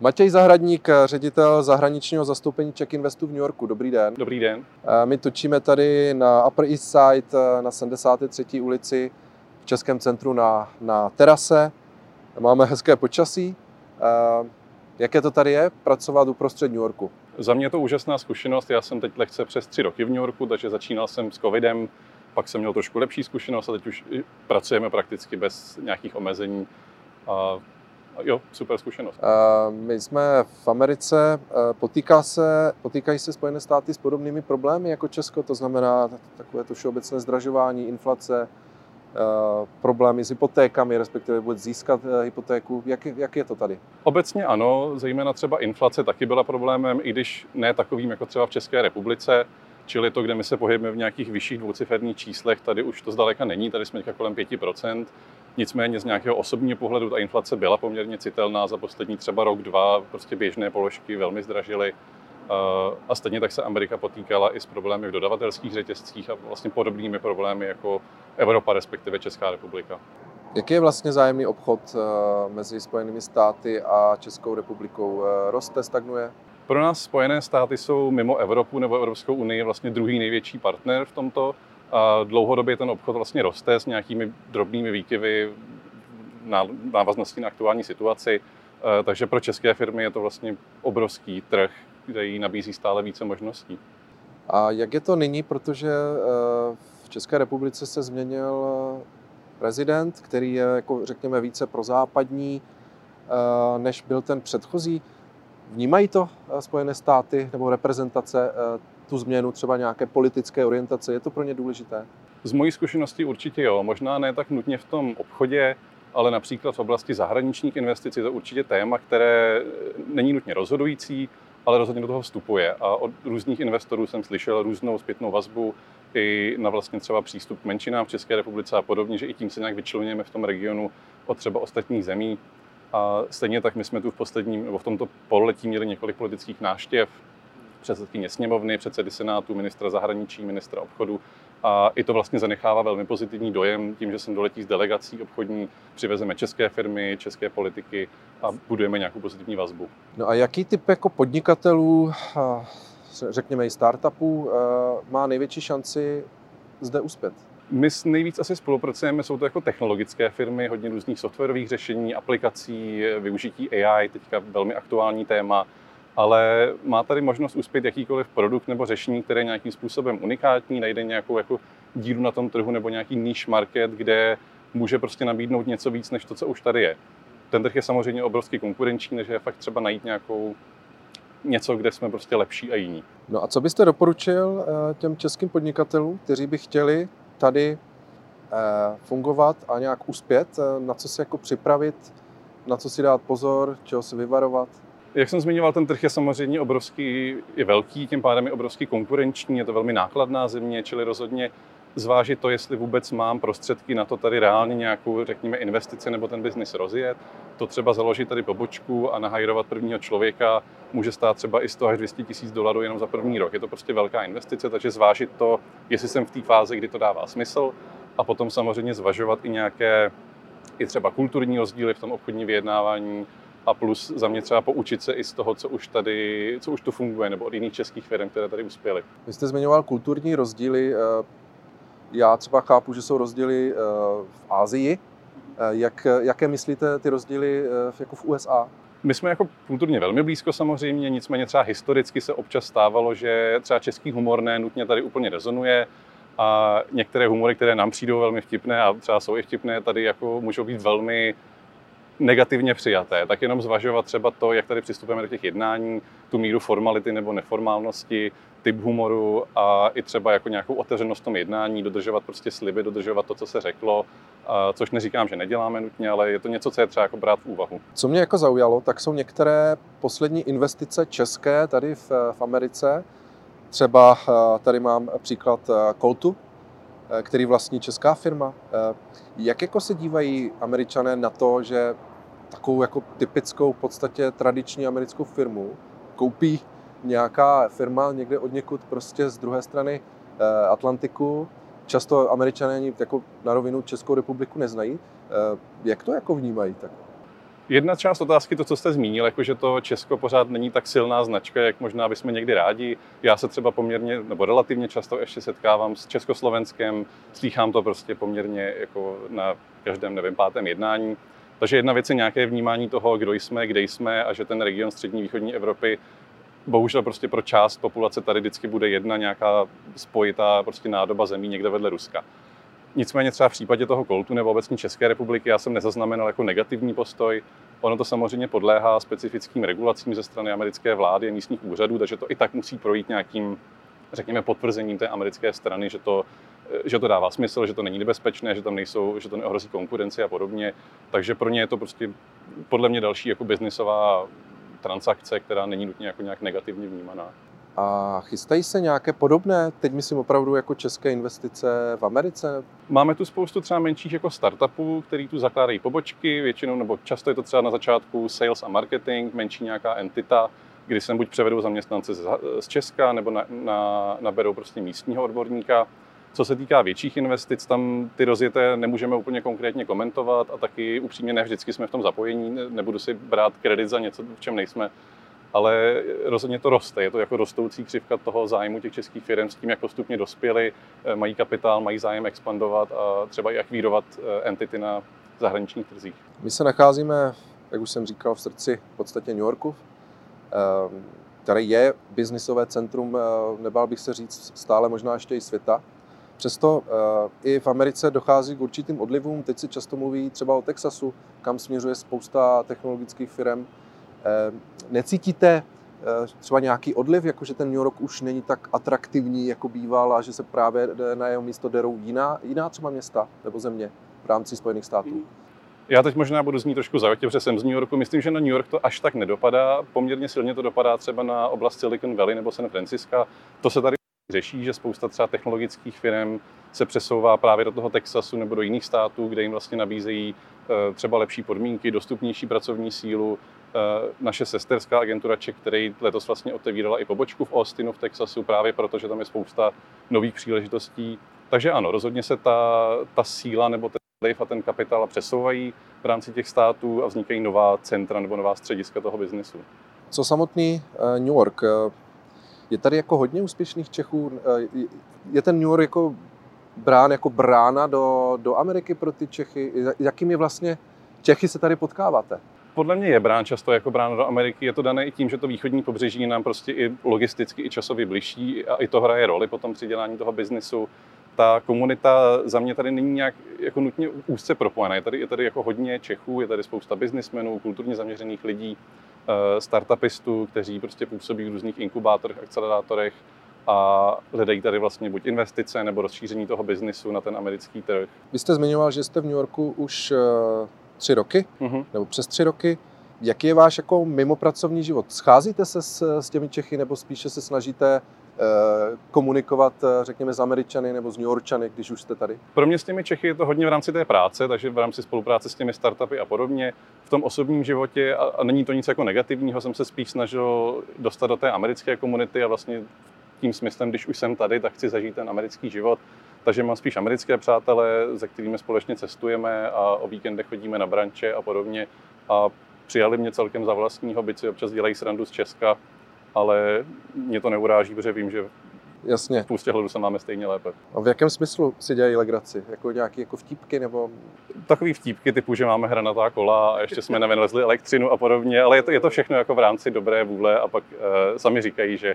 Matěj Zahradník, ředitel zahraničního zastoupení Czech Investu v New Yorku. Dobrý den. Dobrý den. My točíme tady na Upper East Side na 73. ulici v Českém centru na, na terase. Máme hezké počasí. Jaké to tady je pracovat uprostřed New Yorku? Za mě je to úžasná zkušenost. Já jsem teď lehce přes tři roky v New Yorku, takže začínal jsem s covidem, pak jsem měl trošku lepší zkušenost a teď už pracujeme prakticky bez nějakých omezení. A jo, super zkušenost. My jsme v Americe, potýká se, potýkají se Spojené státy s podobnými problémy jako Česko, to znamená takové to všeobecné zdražování, inflace, problémy s hypotékami, respektive vůbec získat hypotéku. Jak, jak je to tady? Obecně ano, zejména třeba inflace taky byla problémem, i když ne takovým jako třeba v České republice. Čili to, kde my se pohybujeme v nějakých vyšších dvouciferných číslech, tady už to zdaleka není, tady jsme kolem 5%. Nicméně z nějakého osobního pohledu ta inflace byla poměrně citelná za poslední třeba rok, dva, prostě běžné položky velmi zdražily. A stejně tak se Amerika potýkala i s problémy v dodavatelských řetězcích a vlastně podobnými problémy jako Evropa, respektive Česká republika. Jaký je vlastně zájemný obchod mezi Spojenými státy a Českou republikou? Roste, stagnuje? Pro nás Spojené státy jsou mimo Evropu nebo Evropskou unii vlastně druhý největší partner v tomto. A dlouhodobě ten obchod vlastně roste s nějakými drobnými výkyvy návaznosti na aktuální situaci. Takže pro české firmy je to vlastně obrovský trh, kde jí nabízí stále více možností. A jak je to nyní, protože v České republice se změnil prezident, který je, jako řekněme, více prozápadní, než byl ten předchozí. Vnímají to Spojené státy nebo reprezentace tu změnu třeba nějaké politické orientace? Je to pro ně důležité? Z mojí zkušenosti určitě jo. Možná ne tak nutně v tom obchodě, ale například v oblasti zahraničních investic je to určitě téma, které není nutně rozhodující, ale rozhodně do toho vstupuje. A od různých investorů jsem slyšel různou zpětnou vazbu i na vlastně třeba přístup k menšinám v České republice a podobně, že i tím se nějak vyčlenujeme v tom regionu od třeba ostatních zemí. A stejně tak my jsme tu v posledním, nebo v tomto pololetí měli několik politických náštěv, předsedkyně sněmovny, předsedy senátu, ministra zahraničí, ministra obchodu. A i to vlastně zanechává velmi pozitivní dojem tím, že sem doletí z delegací obchodní, přivezeme české firmy, české politiky a budujeme nějakou pozitivní vazbu. No a jaký typ jako podnikatelů, řekněme i startupů, má největší šanci zde uspět? My nejvíc asi spolupracujeme, jsou to jako technologické firmy, hodně různých softwarových řešení, aplikací, využití AI, teďka velmi aktuální téma, ale má tady možnost uspět jakýkoliv produkt nebo řešení, které je nějakým způsobem unikátní, najde nějakou jako díru na tom trhu nebo nějaký niche market, kde může prostě nabídnout něco víc, než to, co už tady je. Ten trh je samozřejmě obrovský konkurenční, než je fakt třeba najít nějakou něco, kde jsme prostě lepší a jiní. No a co byste doporučil těm českým podnikatelům, kteří by chtěli tady fungovat a nějak uspět, na co si jako připravit, na co si dát pozor, čeho se vyvarovat? Jak jsem zmiňoval, ten trh je samozřejmě obrovský, je velký, tím pádem je obrovský konkurenční, je to velmi nákladná země, čili rozhodně zvážit to, jestli vůbec mám prostředky na to tady reálně nějakou, řekněme, investici nebo ten biznis rozjet. To třeba založit tady pobočku a nahajrovat prvního člověka může stát třeba i 100 až 200 tisíc dolarů jenom za první rok. Je to prostě velká investice, takže zvážit to, jestli jsem v té fázi, kdy to dává smysl a potom samozřejmě zvažovat i nějaké i třeba kulturní rozdíly v tom obchodním vyjednávání, a plus za mě třeba poučit se i z toho, co už tady, co už tu funguje, nebo od jiných českých firm, které tady uspěly. Vy jste zmiňoval kulturní rozdíly. Já třeba chápu, že jsou rozdíly v Ázii. Jak, jaké myslíte ty rozdíly jako v USA? My jsme jako kulturně velmi blízko samozřejmě, nicméně třeba historicky se občas stávalo, že třeba český humor ne nutně tady úplně rezonuje a některé humory, které nám přijdou velmi vtipné a třeba jsou i vtipné, tady jako můžou být velmi negativně přijaté, tak jenom zvažovat třeba to, jak tady přistupujeme do těch jednání, tu míru formality nebo neformálnosti, typ humoru a i třeba jako nějakou otevřenost v tom jednání, dodržovat prostě sliby, dodržovat to, co se řeklo, což neříkám, že neděláme nutně, ale je to něco, co je třeba jako brát v úvahu. Co mě jako zaujalo, tak jsou některé poslední investice české tady v, v Americe. Třeba tady mám příklad Coltu, který vlastní česká firma. Jak jako se dívají američané na to, že takovou jako typickou, v podstatě tradiční americkou firmu koupí nějaká firma někde od někud prostě z druhé strany eh, Atlantiku. Často američané ani jako na rovinu Českou republiku neznají. Eh, jak to jako vnímají? Tak? Jedna část otázky, to, co jste zmínil, jako že to Česko pořád není tak silná značka, jak možná bychom někdy rádi. Já se třeba poměrně, nebo relativně často ještě setkávám s Československem, slýchám to prostě poměrně jako na každém, nevím, pátém jednání. Takže jedna věc je nějaké vnímání toho, kdo jsme, kde jsme a že ten region střední východní Evropy bohužel prostě pro část populace tady vždycky bude jedna nějaká spojitá prostě nádoba zemí někde vedle Ruska. Nicméně třeba v případě toho Koltu nebo obecně České republiky já jsem nezaznamenal jako negativní postoj. Ono to samozřejmě podléhá specifickým regulacím ze strany americké vlády a místních úřadů, takže to i tak musí projít nějakým, řekněme, potvrzením té americké strany, že to, že to dává smysl, že to není nebezpečné, že tam nejsou, že to neohrozí konkurenci a podobně. Takže pro ně je to prostě podle mě další jako biznisová transakce, která není nutně jako nějak negativně vnímaná. A chystají se nějaké podobné, teď myslím opravdu jako české investice v Americe? Máme tu spoustu třeba menších jako startupů, který tu zakládají pobočky, většinou nebo často je to třeba na začátku sales a marketing, menší nějaká entita, kdy sem buď převedou zaměstnance z Česka nebo na, na, naberou prostě místního odborníka. Co se týká větších investic, tam ty rozjeté nemůžeme úplně konkrétně komentovat a taky upřímně ne vždycky jsme v tom zapojení, nebudu si brát kredit za něco, v čem nejsme ale rozhodně to roste. Je to jako rostoucí křivka toho zájmu těch českých firm s tím, jak postupně dospěli, eh, mají kapitál, mají zájem expandovat a třeba i akvírovat eh, entity na zahraničních trzích. My se nacházíme, jak už jsem říkal, v srdci v podstatě New Yorku, eh, které je biznisové centrum, nebál bych se říct, stále možná ještě i světa. Přesto i v Americe dochází k určitým odlivům. Teď se často mluví třeba o Texasu, kam směřuje spousta technologických firm. Eh, necítíte eh, třeba nějaký odliv, jako že ten New York už není tak atraktivní, jako býval a že se právě na jeho místo derou jiná, jiná třeba města nebo země v rámci Spojených států? Já teď možná budu znít trošku zajetě, protože jsem z New Yorku. Myslím, že na New York to až tak nedopadá. Poměrně silně to dopadá třeba na oblast Silicon Valley nebo San Francisco. To se tady řeší, že spousta třeba technologických firm se přesouvá právě do toho Texasu nebo do jiných států, kde jim vlastně nabízejí eh, třeba lepší podmínky, dostupnější pracovní sílu, Eh, naše sesterská agentura Czech, který letos vlastně otevírala i pobočku v Austinu v Texasu, právě proto, že tam je spousta nových příležitostí. Takže ano, rozhodně se ta, ta síla nebo ten a ten kapitál přesouvají v rámci těch států a vznikají nová centra nebo nová střediska toho biznesu. Co samotný eh, New York? Eh, je tady jako hodně úspěšných Čechů? Je ten New York jako brán jako brána do, do Ameriky pro ty Čechy? Jakými vlastně Čechy se tady potkáváte? podle mě je brán často jako brán do Ameriky. Je to dané i tím, že to východní pobřeží nám prostě i logisticky, i časově blíží a i to hraje roli potom při dělání toho biznesu. Ta komunita za mě tady není nějak jako nutně úzce propojená. Je tady, je tady jako hodně Čechů, je tady spousta biznismenů, kulturně zaměřených lidí, eh, startupistů, kteří prostě působí v různých inkubátorech, akcelerátorech a hledají tady vlastně buď investice nebo rozšíření toho biznisu na ten americký trh. Vy jste zmiňoval, že jste v New Yorku už eh, tři roky, uh-huh. nebo přes tři roky. Jaký je váš jako mimo pracovní život? Scházíte se s, s těmi Čechy nebo spíše se snažíte eh, komunikovat, eh, řekněme, s Američany nebo s New Yorkčany, když už jste tady? Pro mě s těmi Čechy je to hodně v rámci té práce, takže v rámci spolupráce s těmi startupy a podobně. V tom osobním životě, a, a není to nic jako negativního, jsem se spíš snažil dostat do té americké komunity a vlastně tím smyslem, když už jsem tady, tak chci zažít ten americký život. Takže mám spíš americké přátelé, se kterými společně cestujeme a o víkendech chodíme na branče a podobně. A přijali mě celkem za vlastního, byť si občas dělají srandu z Česka, ale mě to neuráží, protože vím, že Jasně. Spustě hledu se máme stejně lépe. A v jakém smyslu si dělají legraci? Jako nějaké jako vtípky nebo? Takový vtípky typu, že máme hranatá kola a ještě jsme nevynalezli elektřinu a podobně, ale je to, je to všechno jako v rámci dobré vůle a pak e, sami říkají, že,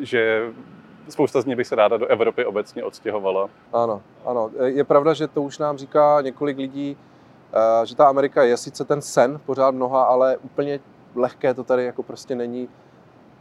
že spousta z nich by se ráda do Evropy obecně odstěhovala. Ano, ano. Je pravda, že to už nám říká několik lidí, eh, že ta Amerika je sice ten sen pořád mnoha, ale úplně lehké to tady jako prostě není.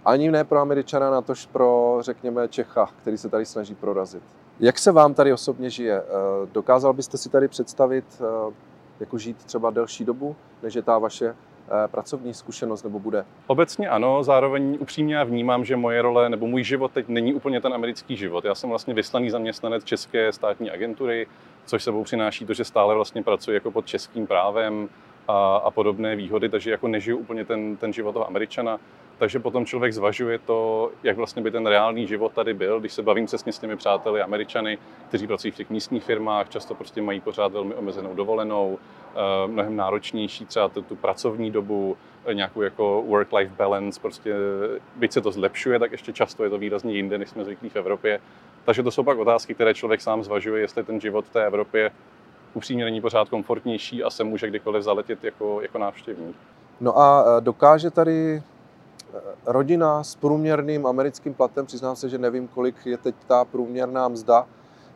Ani ne pro Američana, natož pro, řekněme, Čecha, který se tady snaží prorazit. Jak se vám tady osobně žije? Eh, dokázal byste si tady představit, eh, jako žít třeba delší dobu, než je ta vaše Eh, pracovní zkušenost nebo bude? Obecně ano, zároveň upřímně já vnímám, že moje role nebo můj život teď není úplně ten americký život. Já jsem vlastně vyslaný zaměstnanec České státní agentury, což sebou přináší to, že stále vlastně pracuji jako pod českým právem a, a podobné výhody, takže jako nežiju úplně ten, ten život toho Američana. Takže potom člověk zvažuje to, jak vlastně by ten reálný život tady byl, když se bavím se s těmi přáteli Američany, kteří pracují v těch místních firmách, často prostě mají pořád velmi omezenou dovolenou, eh, mnohem náročnější třeba tu, tu pracovní dobu, eh, nějakou jako work-life balance, prostě byť se to zlepšuje, tak ještě často je to výrazně jinde, než jsme zvyklí v Evropě. Takže to jsou pak otázky, které člověk sám zvažuje, jestli ten život v té Evropě upřímně není pořád komfortnější a se může kdykoliv zaletět jako, jako návštěvník. No a eh, dokáže tady rodina s průměrným americkým platem, přiznám se, že nevím, kolik je teď ta průměrná mzda,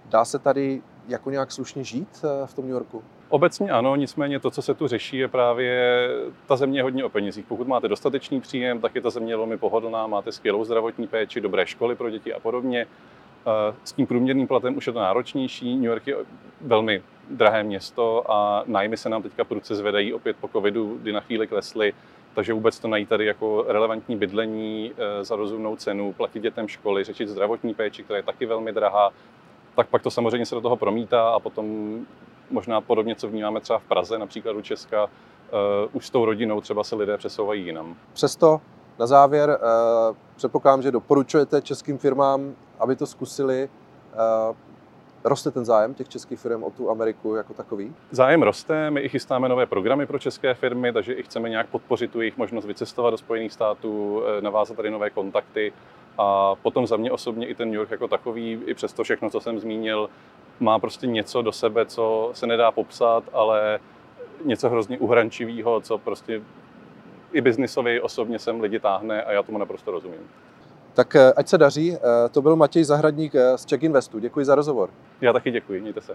dá se tady jako nějak slušně žít eh, v tom New Yorku? Obecně ano, nicméně to, co se tu řeší, je právě ta země hodně o penězích. Pokud máte dostatečný příjem, tak je ta země velmi pohodlná, máte skvělou zdravotní péči, dobré školy pro děti a podobně. Eh, s tím průměrným platem už je to náročnější. New York je velmi drahé město a nájmy se nám teďka prudce zvedají opět po covidu, kdy na chvíli klesly. Takže vůbec to najít tady jako relevantní bydlení eh, za rozumnou cenu, platit dětem školy, řešit zdravotní péči, která je taky velmi drahá, tak pak to samozřejmě se do toho promítá a potom možná podobně, co vnímáme třeba v Praze, například u Česka, uh, už s tou rodinou třeba se lidé přesouvají jinam. Přesto na závěr uh, předpokládám, že doporučujete českým firmám, aby to zkusili. Uh, Roste ten zájem těch českých firm o tu Ameriku jako takový? Zájem roste, my i chystáme nové programy pro české firmy, takže i chceme nějak podpořit tu jejich možnost vycestovat do Spojených států, eh, navázat tady nové kontakty. A potom za mě osobně i ten New York jako takový, i přes to všechno, co jsem zmínil, má prostě něco do sebe, co se nedá popsat, ale něco hrozně uhrančivého, co prostě i biznisově, osobně sem lidi táhne a já tomu naprosto rozumím. Tak eh, ať se daří. Eh, to byl Matěj Zahradník z Czech Investu. Děkuji za rozhovor. Já taky děkuji, mějte se.